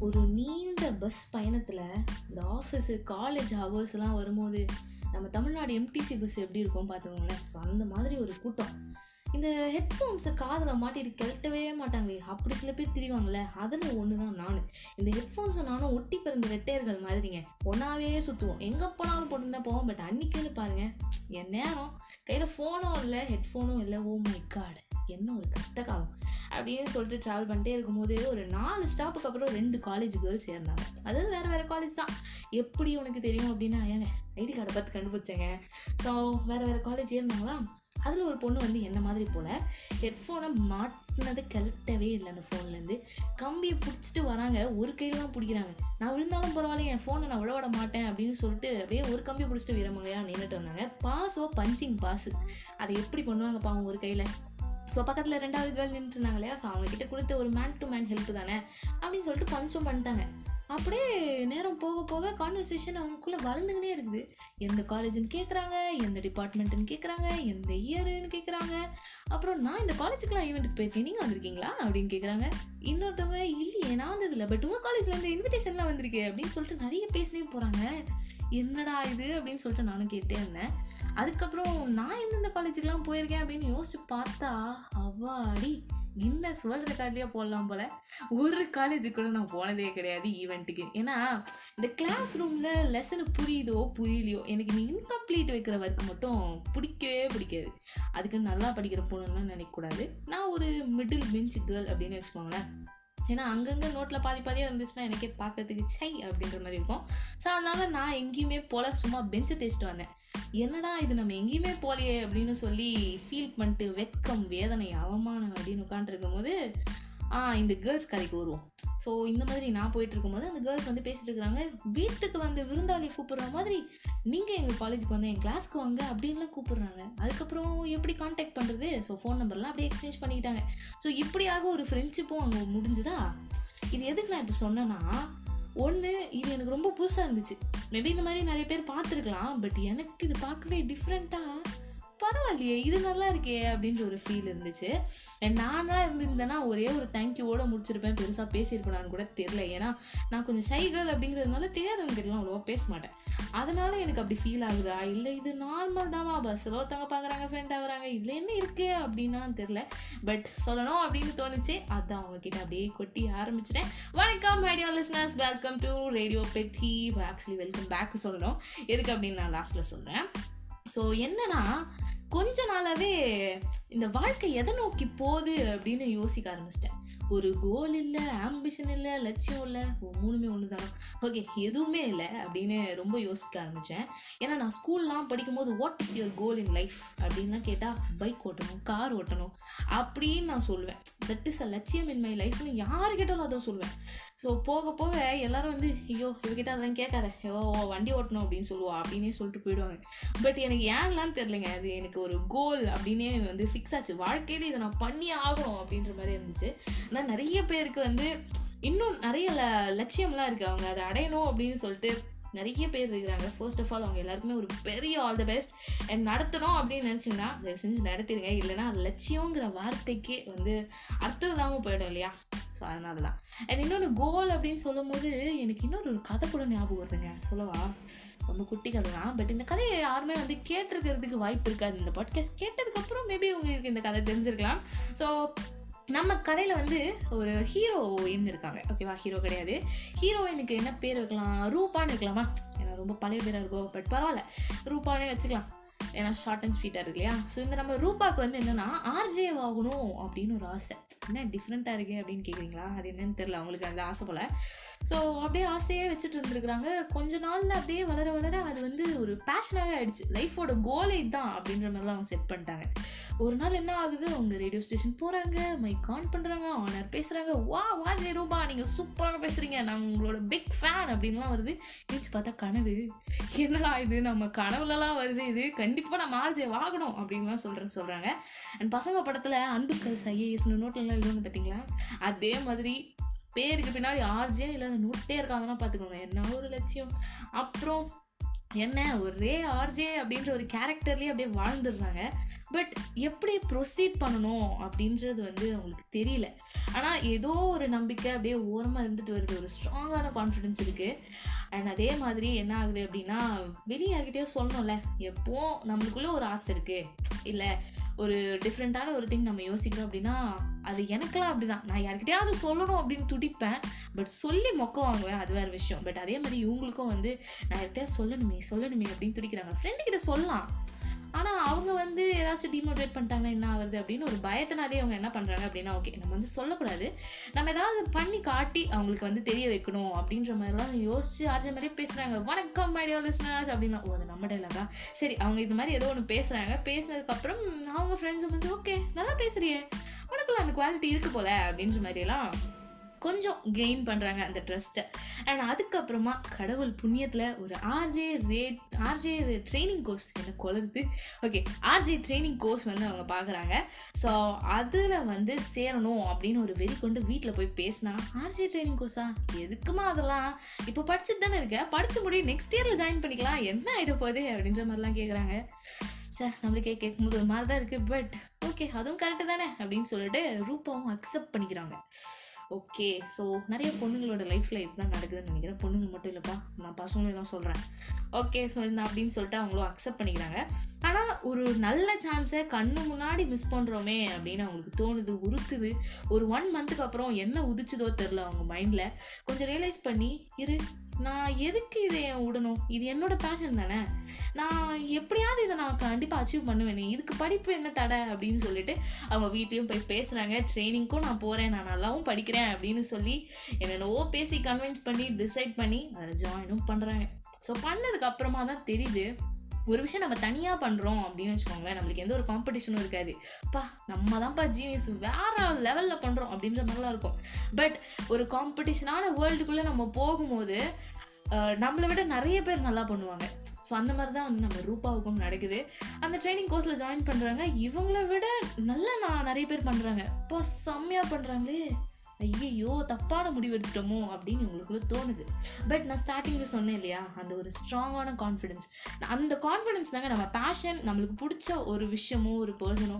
ஒரு நீண்ட பஸ் பயணத்தில் இந்த ஆஃபீஸு காலேஜ் ஹவர்ஸ்லாம் வரும்போது நம்ம தமிழ்நாடு எம்டிசி பஸ் எப்படி இருக்கும் பார்த்துக்கோங்களேன். ஸோ அந்த மாதிரி ஒரு கூட்டம். இந்த ஹெட்ஃபோன்ஸை காதில் மாட்டிட்டு கழட்டவே மாட்டாங்களே. அப்படி சில பேர் திரிவாங்களே அதில் ஒன்று தான் நான். இந்த ஹெட்ஃபோன்ஸை நானும் ஒட்டி பிறந்த ரெட்டையர்கள் மாதிரிங்க. ஒன்றாவே சுற்றுவோம் எங்கே போனாலும் போட்டுருந்தா போவோம். பட் அன்னைக்கு பாருங்க என் நேரம். கையில் ஃபோனும் இல்லை ஹெட்ஃபோனும் இல்லை. ஓ oh மை என்ன ஒரு கஷ்ட காலம். அப்படின்னு சொல்லிட்டு ட்ராவல் பண்ணிட்டே இருக்கும்போது ஒரு நாலு ஸ்டாப்புக்கு அப்புறம் ரெண்டு காலேஜ் கேர்ள்ஸ் சேர்ந்தாங்க. அதாவது வேறு வேறு காலேஜ் தான். எப்படி உனக்கு தெரியும் அப்படின்னா ஏங்க ஐடி கார்டை பார்த்து கண்டுபிடிச்சேங்க. ஸோ வேறு வேறு காலேஜ் ஏறினாங்களா அதில் ஒரு பொண்ணு வந்து என்ன மாதிரி போல் ஹெட்ஃபோனை மாட்டினது கழட்டவே இல்லை அந்த ஃபோன்லேருந்து கம்பியை பிடிச்சிட்டு வராங்க ஒரு கையில் தான் பிடிக்கிறாங்க. நான் விழுந்தாலும் பரவாயில்ல என் ஃபோனை நான் விழ விட மாட்டேன் அப்படின்னு சொல்லிட்டு அப்படியே ஒரு கம்பியை பிடிச்சிட்டு வீரமங்கையாக நின்றுட்டு வந்தாங்க. பாஸோ பஞ்சிங் பாஸு. அதை எப்படி பண்ணுவாங்க பாவம் ஒரு கையில்? ஸோ பக்கத்தில் ரெண்டாவது கேர்ள் நின்றுருந்தாங்க இல்லையா? ஸோ அவங்கக்கிட்ட கொடுத்த ஒரு மேன் டு மேன் ஹெல்ப் தானே? அப்படின்னு சொல்லிட்டு பஞ்சம் பண்ணிட்டாங்க. அப்படியே நேரம் போக போக கான்வர்சேஷன் அவங்களுக்குள்ளே வளர்ந்துக்கிட்டே இருக்குது. எந்த காலேஜுன்னு கேட்குறாங்க எந்த டிபார்ட்மெண்ட்டுன்னு கேட்குறாங்க எந்த இயருன்னு கேட்குறாங்க அப்புறம் நான் இந்த காலேஜுக்குலாம் ஈவெண்ட்டுக்கு போயிருக்கேன் நீங்கள் வந்திருக்கீங்களா? அப்படின்னு கேட்குறாங்க இன்னொருத்தவங்க இல்லையே நான் வந்ததில்லை பட் உங்கள் காலேஜ்லேருந்து இன்விடேஷன்லாம் வந்திருக்கே அப்படின்னு சொல்லிட்டு நிறைய பேசினே போகிறாங்க என்னடா இது? அப்படின்னு சொல்லிட்டு நானும் கேட்டே இருந்தேன். அதுக்கப்புறம் நான் எந்தெந்த காலேஜுக்கெலாம் போயிருக்கேன் அப்படின்னு யோசிச்சு பார்த்தா அவ்வாடி கின்னஸ் சுவல் ரெக்கார்ட்லேயே போடலாம் போல். ஒரு காலேஜுக்கு கூட நான் போனதே கிடையாது ஈவெண்ட்டுக்கு ஏன்னா இந்த கிளாஸ் ரூமில் லெசனு புரியுதோ புரியலையோ எனக்கு நீ இன்கம்ப்ளீட் வைக்கிற ஒர்க் மட்டும் பிடிக்கவே பிடிக்காது. அதுக்கு நல்லா படிக்கிற பொண்ணுன்னு நினைக்கக்கூடாது நான் ஒரு மிடில் பெஞ்ச் கேர்ள் அப்படின்னு வச்சுக்கோங்களேன். ஏன்னா அங்கங்கே நோட்டில் பாதி பாதியாக இருந்துச்சுன்னா எனக்கே பார்க்கறதுக்கு சை அப்படின்ற மாதிரி இருக்கும். ஸோ அதனால நான் எங்கேயுமே போல சும்மா பெஞ்சை தேய்ச்சிட்டு வந்தேன். என்னடா இது நம்ம எங்கேயுமே போலையே அப்படின்னு சொல்லி ஃபீல் பண்ணிட்டு வெட்கம் வேதனை அவமானம் அப்படின்னு உட்காந்துருக்கும் போது இந்த கேர்ள்ஸ் கதைக்கு வருவோம். ஸோ இந்த மாதிரி நான் போயிட்டு இருக்கும்போது அந்த கேர்ள்ஸ் வந்து பேசிட்டு இருக்கிறாங்க. வீட்டுக்கு வந்து விருந்தாளி கூப்பிடுற மாதிரி நீங்கள் எங்கள் காலேஜுக்கு வந்து என் கிளாஸ்க்கு வாங்க அப்படின்லாம் கூப்பிடுறாங்க. அதுக்கப்புறம் எப்படி காண்டாக்ட் பண்ணுறது ஸோ ஃபோன் நம்பர்லாம் அப்படியே எக்ஸ்சேஞ்ச் பண்ணிக்கிட்டாங்க. ஸோ இப்படியாக ஒரு ஃப்ரெண்ட்ஷிப்பும் அங்கே முடிஞ்சுதா? இது எதுக்கு நான் இப்போ சொன்னேன்னா ஒன்று இது எனக்கு ரொம்ப புதுசாக இருந்துச்சு. மேபி இந்த மாதிரி நிறைய பேர் பார்த்துருக்கலாம் பட் எனக்கு இது பார்க்கவே டிஃப்ரெண்ட்டாக பரவாயில்லையே இது நல்லா இருக்கே அப்படின்ற ஒரு ஃபீல் இருந்துச்சு. நானாக இருந்திருந்தேன்னா ஒரே ஒரு தேங்க்யூவோட முடிச்சிருப்பேன். பெருசாக பேசியிருப்பேனான்னு கூட தெரில ஏன்னா நான் கொஞ்சம் சைகள் அப்படிங்கிறதுனால தெரியாதவங்க கிட்டலாம் அவ்வளோவா பேச மாட்டேன். அதனால எனக்கு அப்படி ஃபீல் ஆகுதா? இல்லை இது நார்மல் தான்மா பஸ்ஸில் ஒருத்தவங்க பார்க்குறாங்க ஃப்ரெண்ட் ஆகுறாங்க. இதில் என்ன இருக்குது அப்படின்னா தெரில பட் சொல்லணும் அப்படின்னு தோணுச்சு. அதான் அவங்கக்கிட்ட அப்படியே கொட்டி ஆரம்பிச்சிட்டேன். வணக்கம் idea listeners welcome to radio பெட்டி ஆக்சுவலி வெல்கம் பேக் சொல்லணும். எதுக்கு அப்படின்னு நான் லாஸ்ட்டில் சொல்கிறேன் ஸோ என்னன்னா கொஞ்ச நாளாகவே இந்த வாழ்க்கை எதை நோக்கி போகுது அப்படின்னு யோசிக்க ஆரம்பிச்சிட்டேன். ஒரு கோல் இல்லை ஆம்பிஷன் இல்லை லட்சியம் இல்லை மூணுமே ஒன்று தானே ஓகே எதுவுமே இல்லை அப்படின்னு ரொம்ப யோசிக்க ஆரம்பித்தேன் ஏன்னா நான் ஸ்கூல்லாம் படிக்கும்போது what is your goal in life அப்படின்லாம் கேட்டால் பைக் ஓட்டணும் கார் ஓட்டணும் அப்படின்னு நான் சொல்லுவேன். தட் இஸ் அ லட்சியம் இன் மை லைஃப்னு யார் கேட்டாலும் அதை சொல்லுவேன். ஸோ போக போக எல்லாரும் வந்து ஐயோ இவகிட்ட அதெல்லாம் கேட்காத. ஐயோ வண்டி ஓட்டணும் அப்படின்னு சொல்லுவோம் அப்படின்னே சொல்லிட்டு போயிடுவாங்க. பட் எனக்கு ஏன்லாம் தெரிலங்க அது எனக்கு ஒரு கோல் அப்படின்னே வந்து ஃபிக்ஸ் ஆச்சு. வாழ்க்கையில் இதை நான் பண்ணி ஆகணும் அப்படின்ற மாதிரி இருந்துச்சு. ஆனால் நிறைய பேருக்கு வந்து இன்னும் நிறைய ல லட்சியம்லாம் இருக்குது அவங்க அதை அடையணும் அப்படின்னு சொல்லிட்டு நிறைய பேர் இருக்கிறாங்க. ஃபர்ஸ்ட் ஆஃப் ஆல் அவங்க எல்லாருக்குமே ஒரு பெரிய ஆல் த பெஸ்ட் அண்ட் நடத்தணும் அப்படின்னு நினச்சிங்கன்னா தயவு செஞ்சு நடத்திடுங்க. இல்லைன்னா லட்சியங்கிற வார்த்தைக்கே வந்து அர்த்தம் இல்லாமல் போயிடும் இல்லையா? ஸோ அதனால தான் அண்ட் இன்னொன்று கோல் அப்படின்னு சொல்லும் போது எனக்கு இன்னொரு ஒரு கதை கூட ஞாபகம் வருதுங்க. சொல்லவா? ரொம்ப குட்டி கதை தான். பட் இந்த கதையை யாருமே வந்து கேட்டிருக்கிறதுக்கு வாய்ப்பு இருக்காது. இந்த பாட்காஸ்ட் கேட்டதுக்கப்புறம் மேபி உங்களுக்கு இந்த கதை தெரிஞ்சிருக்கலாம். ஸோ நம்ம கதையில் வந்து ஒரு ஹீரோயின் இருக்காங்க. ஓகேவா ஹீரோ கிடையாது. ஹீரோயினுக்கு என்ன பேர் வைக்கலாம்? ரூபான்னு வைக்கலாமா? ஏன்னா ரொம்ப பழைய பேராக இருக்கும். பட் பரவாயில்ல. ரூபானே வச்சுக்கலாம். ஏன்னா ஷார்ட் அண்ட் ஸ்வீட்டாக இருக்கு இல்லையா? ஸோ இந்த நம்ம ரூபாக்கு வந்து என்னென்னா ஆர்ஜே ஆகணும் அப்படின்னு ஒரு ஆசை. என்ன டிஃப்ரெண்ட்டாக இருக்கே அப்படின்னு கேட்குறீங்களா அது என்னன்னு தெரில அவங்களுக்கு அந்த ஆசை போல். ஸோ அப்படியே ஆசையே வச்சுட்டு இருந்திருக்கிறாங்க. கொஞ்ச நாளில் அப்படியே வளர வளர அது வந்து ஒரு பேஷனாகவே ஆயிடுச்சு. லைஃபோட கோலே இதுதான் அப்படின்ற மாதிரிலாம் அவங்க செட் பண்ணிட்டாங்க. ஒரு நாள் என்ன ஆகுது? அவங்க ரேடியோ ஸ்டேஷன் போகிறாங்க மைக் ஆன் பண்ணுறாங்க ஆனர் பேசுகிறாங்க வா வா ஜெய் ரூபா நீங்கள் சூப்பராக பேசுகிறீங்க நான் உங்களோட பிக் ஃபேன் அப்படின்லாம் வருது. நினச்சி பார்த்தா கனவு. என்னடா இது? நம்ம கனவுலலாம் வருது இது. கண்டிப்பாக நம்ம ஆர்ஜே வாங்கணும் அப்படின்லாம் சொல்கிறேன்னு சொல்கிறாங்க அண்ட் பசங்க படத்தில் அன்புக்கரசு ஐஏஎஸ்னு நோட்டிலலாம் எழுதுன்னு பார்த்தீங்களா அதே மாதிரி பேருக்கு பின்னாடி ஆர்ஜே இல்லாத நோட்டே இருக்காங்கன்னா பார்த்துக்கோங்க என்ன ஒரு லட்சியம். அப்புறம் என்ன? ஒரே ஆர்ஜே அப்படின்ற ஒரு கேரக்டர்லேயே அப்படியே வாழ்ந்துடுறாங்க. பட் எப்படி ப்ரொசீட் பண்ணணும் அப்படின்றது வந்து அவங்களுக்கு தெரியல. ஆனால் ஏதோ ஒரு நம்பிக்கை அப்படியே ஓரமாக இருந்துட்டு வருது. ஒரு ஸ்ட்ராங்கான கான்ஃபிடென்ஸ் இருக்குது அண்ட் அதே மாதிரி என்ன ஆகுது அப்படின்னா வெளியே யார்கிட்டயோ சொல்லணும்ல. எப்போ நம்மளுக்குள்ளே ஒரு ஆசை இருக்குது இல்லை ஒரு டிஃப்ரெண்ட்டான ஒரு திங் நம்ம யோசிக்கிறோம் அப்படின்னா அது எனக்கெல்லாம் அப்படிதான். நான் யார்கிட்டயாவது சொல்லணும் அப்படின்னு துடிப்பேன். பட் சொல்லி மொக்க வாங்குவேன். அது வேறு விஷயம். பட் அதே மாதிரி இவங்களுக்கும் வந்து நான் யார்கிட்டயாவது சொல்லணுமே சொல்லணுமே அப்படின்னு துடிக்கிறாங்க. ஃப்ரெண்டு கிட்ட சொல்லலாம். ஆனால் அவங்க வந்து ஏதாச்சும் டிமோட்டிவேட் பண்ணிட்டாங்கன்னா என்ன ஆகுது அப்படின்னு ஒரு பயத்தினாலே அவங்க என்ன பண்ணுறாங்க அப்படின்னா ஓகே நம்ம வந்து சொல்லக்கூடாது. நம்ம ஏதாவது பண்ணி காட்டி அவங்களுக்கு வந்து தெரிய வைக்கணும் அப்படின்ற மாதிரிலாம் யோசிச்சு ஆர்ஜ மாதிரியே பேசுகிறாங்க வணக்கம் மைடியோ லிஸ்னர்ஸ் அப்படின்னா ஓ அது நம்ம டைலாகா சரி அவங்க இது மாதிரி ஏதோ ஒன்று பேசுகிறாங்க பேசினதுக்கப்புறம் அவங்க ஃப்ரெண்ட்ஸும் வந்து ஓகே நல்லா பேசுறியே. உனக்குள்ள அந்த குவாலிட்டி இருக்குது போல அப்படின்ற மாதிரியெல்லாம் கொஞ்சம் கெயின் பண்ணுறாங்க அந்த ட்ரஸ்ட்டை அண்ட் அதுக்கப்புறமா கடவுள் புண்ணியத்தில் ஒரு ஆர்ஜே ரேட் ஆர்ஜே ட்ரைனிங் கோர்ஸ் என்ன குளருது ஓகே ஆர்ஜே ட்ரைனிங் கோர்ஸ் வந்து அவங்க பார்க்குறாங்க ஸோ அதில் வந்து சேரணும் அப்படின்னு ஒரு வெறி கொண்டு வீட்டில் போய் பேசினா ஆர்ஜே ட்ரைனிங் கோர்ஸா எதுக்குமா அதெல்லாம்? இப்போ படிச்சுட்டு தானே இருக்கேன் படித்து முடியும் நெக்ஸ்ட் இயரில் ஜாயின் பண்ணிக்கலாம். என்ன ஆகிட போகுது? அப்படின்ற மாதிரிலாம் கேட்குறாங்க சார் நம்மளுக்கே கேட்கும்போது ஒரு மாதிரி தான் இருக்குது பட் ஓகே அதுவும் கரெக்டு தானே? அப்படின்னு சொல்லிட்டு ரூபாவும் அக்செப்ட் பண்ணிக்கிறாங்க. ஓகே. ஸோ நிறைய பொண்ணுங்களோட லைஃப்பில் இதுதான் நடக்குதுன்னு நினைக்கிறேன். பொண்ணுங்க மட்டும் இல்லைப்பா நான் பசங்களும் தான் சொல்கிறேன் ஓகே ஸோ இந்த அப்படின்னு சொல்லிட்டு அவங்களும் அக்செப்ட் பண்ணிக்கிறாங்க. ஆனால் ஒரு நல்ல சான்ஸை கண்ணு முன்னாடி மிஸ் பண்ணுறோமே அப்படின்னு அவங்களுக்கு தோணுது உறுத்துது. ஒரு ஒன் மந்த்துக்கு அப்புறம் என்ன உதிச்சுதோ தெரில அவங்க மைண்டில் கொஞ்சம் ரியலைஸ் பண்ணி இரு நான் எதுக்கு இதை விடணும்? இது என்னோட பேஷன் தானே. நான் நான் கண்டிப்பாக அச்சீவ் பண்ணுவேனே. இதுக்கு படிப்பு என்ன தடை அப்படின்னு சொல்லிட்டு அவங்க வீட்லேயும் போய் பேசுகிறாங்க ட்ரைனிங்க்கும் நான் போகிறேன் நான் நல்லாவும் படிக்கிறேன் அப்படின்னு சொல்லி என்னென்னவோ பேசி கன்வின்ஸ் பண்ணி டிசைட் பண்ணி அதில் ஜாயினும் பண்ணுறாங்க ஸோ பண்ணதுக்கு அப்புறமா தான் தெரியுது ஒரு விஷயம் நம்ம தனியாக பண்ணுறோம் அப்படின்னு வச்சுக்கோங்களேன். நம்மளுக்கு எந்த ஒரு காம்படிஷனும் இருக்காது. பா நம்ம தான்ப்பா ஜீனியஸ் வேற லெவலில் பண்ணுறோம் அப்படின்ற மாதிரிலாம் இருக்கும். பட் ஒரு காம்படிஷனான வேர்ல்டுக்குள்ளே நம்ம போகும்போது நம்மளை விட நிறைய பேர் நல்லா பண்ணுவாங்க. ஸோ அந்த மாதிரி தான் வந்து நம்ம ரூபாவுக்கும் நடக்குது. அந்த ட்ரைனிங் கோர்ஸில் ஜாயின் பண்ணுறாங்க இவங்கள விட நல்லா நான் நிறைய பேர் பண்ணுறாங்க இப்போ செம்மையாக பண்ணுறாங்களே ஐயையோ தப்பான முடிவு எடுத்துட்டோமோ அப்படின்னு உங்களுக்குள்ள தோணுது. பட் நான் ஸ்டார்டிங்கில் சொன்னேன் இல்லையா அந்த ஒரு ஸ்ட்ராங்கான கான்ஃபிடென்ஸ் அந்த கான்ஃபிடென்ஸ் தாங்க நம்ம பேஷன் நம்மளுக்கு பிடிச்ச ஒரு விஷயமோ ஒரு பர்சனோ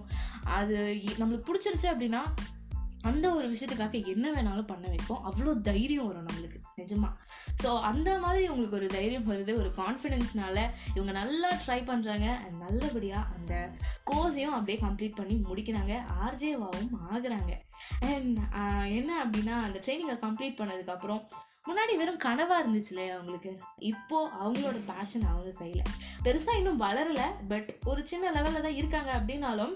அது நம்மளுக்கு பிடிச்சிருச்சு அப்படின்னா அந்த ஒரு விஷயத்துக்காக என்ன வேணாலும் பண்ண வைக்கும். அவ்வளோ தைரியம் வரும் நம்மளுக்கு நிஜமாக ஸோ அந்த மாதிரி உங்களுக்கு ஒரு தைரியம் வருது ஒரு கான்ஃபிடென்ஸ்னால இவங்க நல்லா ட்ரை பண்ணுறாங்க அண்ட் நல்லபடியாக அந்த கோர்ஸையும் அப்படியே கம்ப்ளீட் பண்ணி முடிக்கிறாங்க ஆர்ஜேவாவும் ஆகுறாங்க. அண்ட் என்ன அப்படின்னா அந்த ட்ரைனிங்கை கம்ப்ளீட் பண்ணதுக்கப்புறம் முன்னாடி வெறும் கனவாக இருந்துச்சு இல்லையா அவங்களுக்கு? இப்போது அவங்களோட பேஷன் அவங்க கையில் பெருசாக இன்னும் வளரல பட் ஒரு சின்ன லெவலில் தான் இருக்காங்க அப்படின்னாலும்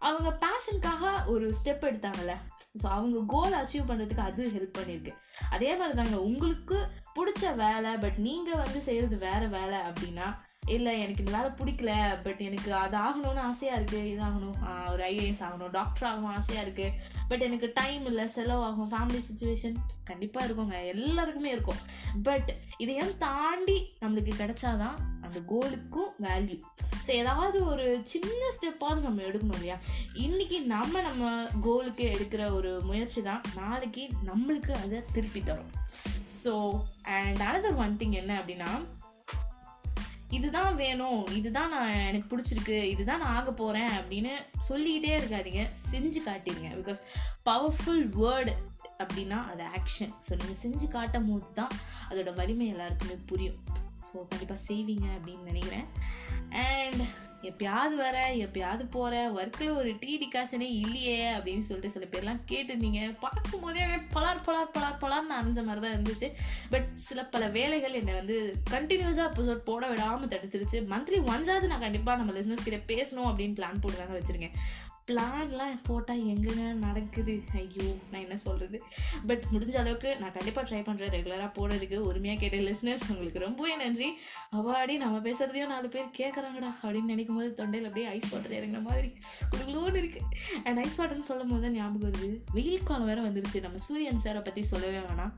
அவங்க பேஷனுக்காக ஒரு ஸ்டெப் எடுத்தாங்கல்ல. ஸோ அவங்க கோல் அச்சீவ் பண்ணுறதுக்கு அது ஹெல்ப் பண்ணியிருக்கு அதே மாதிரி தாங்க உங்களுக்கு பிடிச்ச வேலை பட் நீங்கள் வந்து செய்கிறது வேற வேலை அப்படின்னா இல்லை எனக்கு இந்த வேலை பிடிக்கல பட் எனக்கு அது ஆகணும்னு ஆசையாக இருக்குது இதாகணும். ஒரு ஐஏஎஸ் ஆகணும் டாக்டர் ஆகணும் ஆசையாக இருக்குது பட் எனக்கு டைம் இல்லை செலவாகும் ஃபேமிலி சுச்சுவேஷன் கண்டிப்பாக இருக்குங்க எல்லாருக்குமே இருக்கும். பட் இதையும் தாண்டி நம்மளுக்கு கிடைச்சாதான் அந்த கோலுக்கும் வேல்யூ ஸோ ஏதாவது ஒரு சின்ன ஸ்டெப்பாவது நம்ம எடுக்கணும் இல்லையா? இன்னைக்கு நம்ம நம்ம கோலுக்கு எடுக்கிற ஒரு முயற்சி தான் நாளைக்கு நம்மளுக்கு அதை திருப்பி தரும். So and another one thing என்ன அப்படின்னா இதுதான் வேணும் இதுதான் நான் எனக்கு பிடிச்சிருக்கு இதுதான் நான் ஆக போகிறேன் அப்படின்னு சொல்லிக்கிட்டே இருக்காதீங்க செஞ்சு காட்டிடுங்க பிகாஸ் பவர்ஃபுல் வேர்டு அப்படின்னா அது ஆக்ஷன் ஸோ நீங்கள் செஞ்சு காட்டும் போது தான் அதோட வலிமை எல்லாருக்குமே புரியும். ஸோ கண்டிப்பாக செய்வீங்க அப்படின்னு நினைக்கிறேன். அண்ட் எப்பயாவது வர எப்பயாவது போகிற ஒர்க்கில் ஒரு டீ டிகாஷனே இல்லையே அப்படின்னு சொல்லிட்டு சில பேர்லாம் கேட்டிருந்தீங்க. பார்க்கும் போதே அப்படியே பலார் பலார் பலார் பலார்னு அரைஞ்ச மாதிரி தான் இருந்துச்சு. பட் சில பல வேலைகள் என்னை வந்து கண்டினியூஸாக எபிசோட் போட விடாமல் தடுத்துருச்சு மந்த்லி ஒன்ஸாவது நான் கண்டிப்பாக நம்ம லிஸ்னஸ் கிட்ட பேசணும் அப்படின்னு பிளான் போட்டு தாங்க வச்சுருக்கேன். பிளான்லாம் போட்டால் எங்கங்க நடக்குது? ஐயோ நான் என்ன சொல்கிறது பட் முடிஞ்ச அளவுக்கு நான் கண்டிப்பாக ட்ரை பண்ணுறேன் ரெகுலராக போடுறதுக்கு உரிமையாக கேட்ட லிஸ்னர்ஸ் உங்களுக்கு ரொம்பவே நன்றி. அவாடி நம்ம பேசுகிறதையும் நாலு பேர் கேட்குறாங்கடா அப்படின்னு நினைக்கும் போது தொண்டையில் அப்படியே ஐஸ் வாட்டர் இறங்குற மாதிரி குடுகுலோன்னு இருக்குது அண்ட் ஐஸ் வாட்டர்னு சொல்லும் போது தான் ஞாபகம் வருது. வெயில் காலம் வேறு வந்துருச்சு. நம்ம சூரியன் சாரை பற்றி சொல்லவே வேணாம்.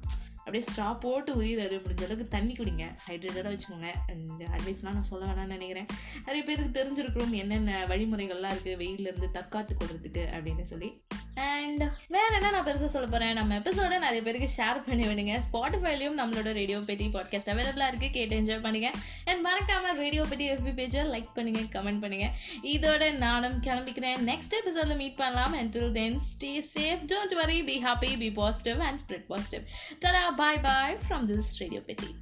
அப்படியே ஸ்ட்ரா போட்டு உயிராரு முடிஞ்ச அளவுக்கு தண்ணி குடிங்க. ஹைட்ரேட்டடாக வச்சுக்கோங்க. இந்த அட்வைஸ்லாம் நான் சொல்ல வேணாம்னு நினைக்கிறேன். நிறைய பேருக்கு தெரிஞ்சிருக்கிறோம் என்னென்ன வழிமுறைகள்லாம் இருக்குது வெயிலேருந்து தற்காத்து கொள்றதுக்கு அப்படின்னு சொல்லி. அண்ட் வேறு என்ன நான் பெருசாக சொல்ல போகிறேன் நம்ம எபிசோட நிறைய பேருக்கு ஷேர் பண்ணி விடுங்க. ஸ்பாட்டிஃபைலையும் நம்மளோட ரேடியோ பெட்டி பாட்காஸ்ட் அவைலபிளாக இருக்குது கேட்டு என்ஜாய் பண்ணுங்கள் அண்ட் மறக்காமல் ரேடியோ பெட்டி எஃபி பேஜை லைக் பண்ணுங்கள் கமெண்ட் பண்ணுங்க இதோட நானும் கிளம்பிக்கிறேன். நெக்ஸ்ட் எபிசோடில் மீட் பண்ணலாம். And till then stay safe don't worry be happy be positive and spread positive tada. Bye bye from this radio petty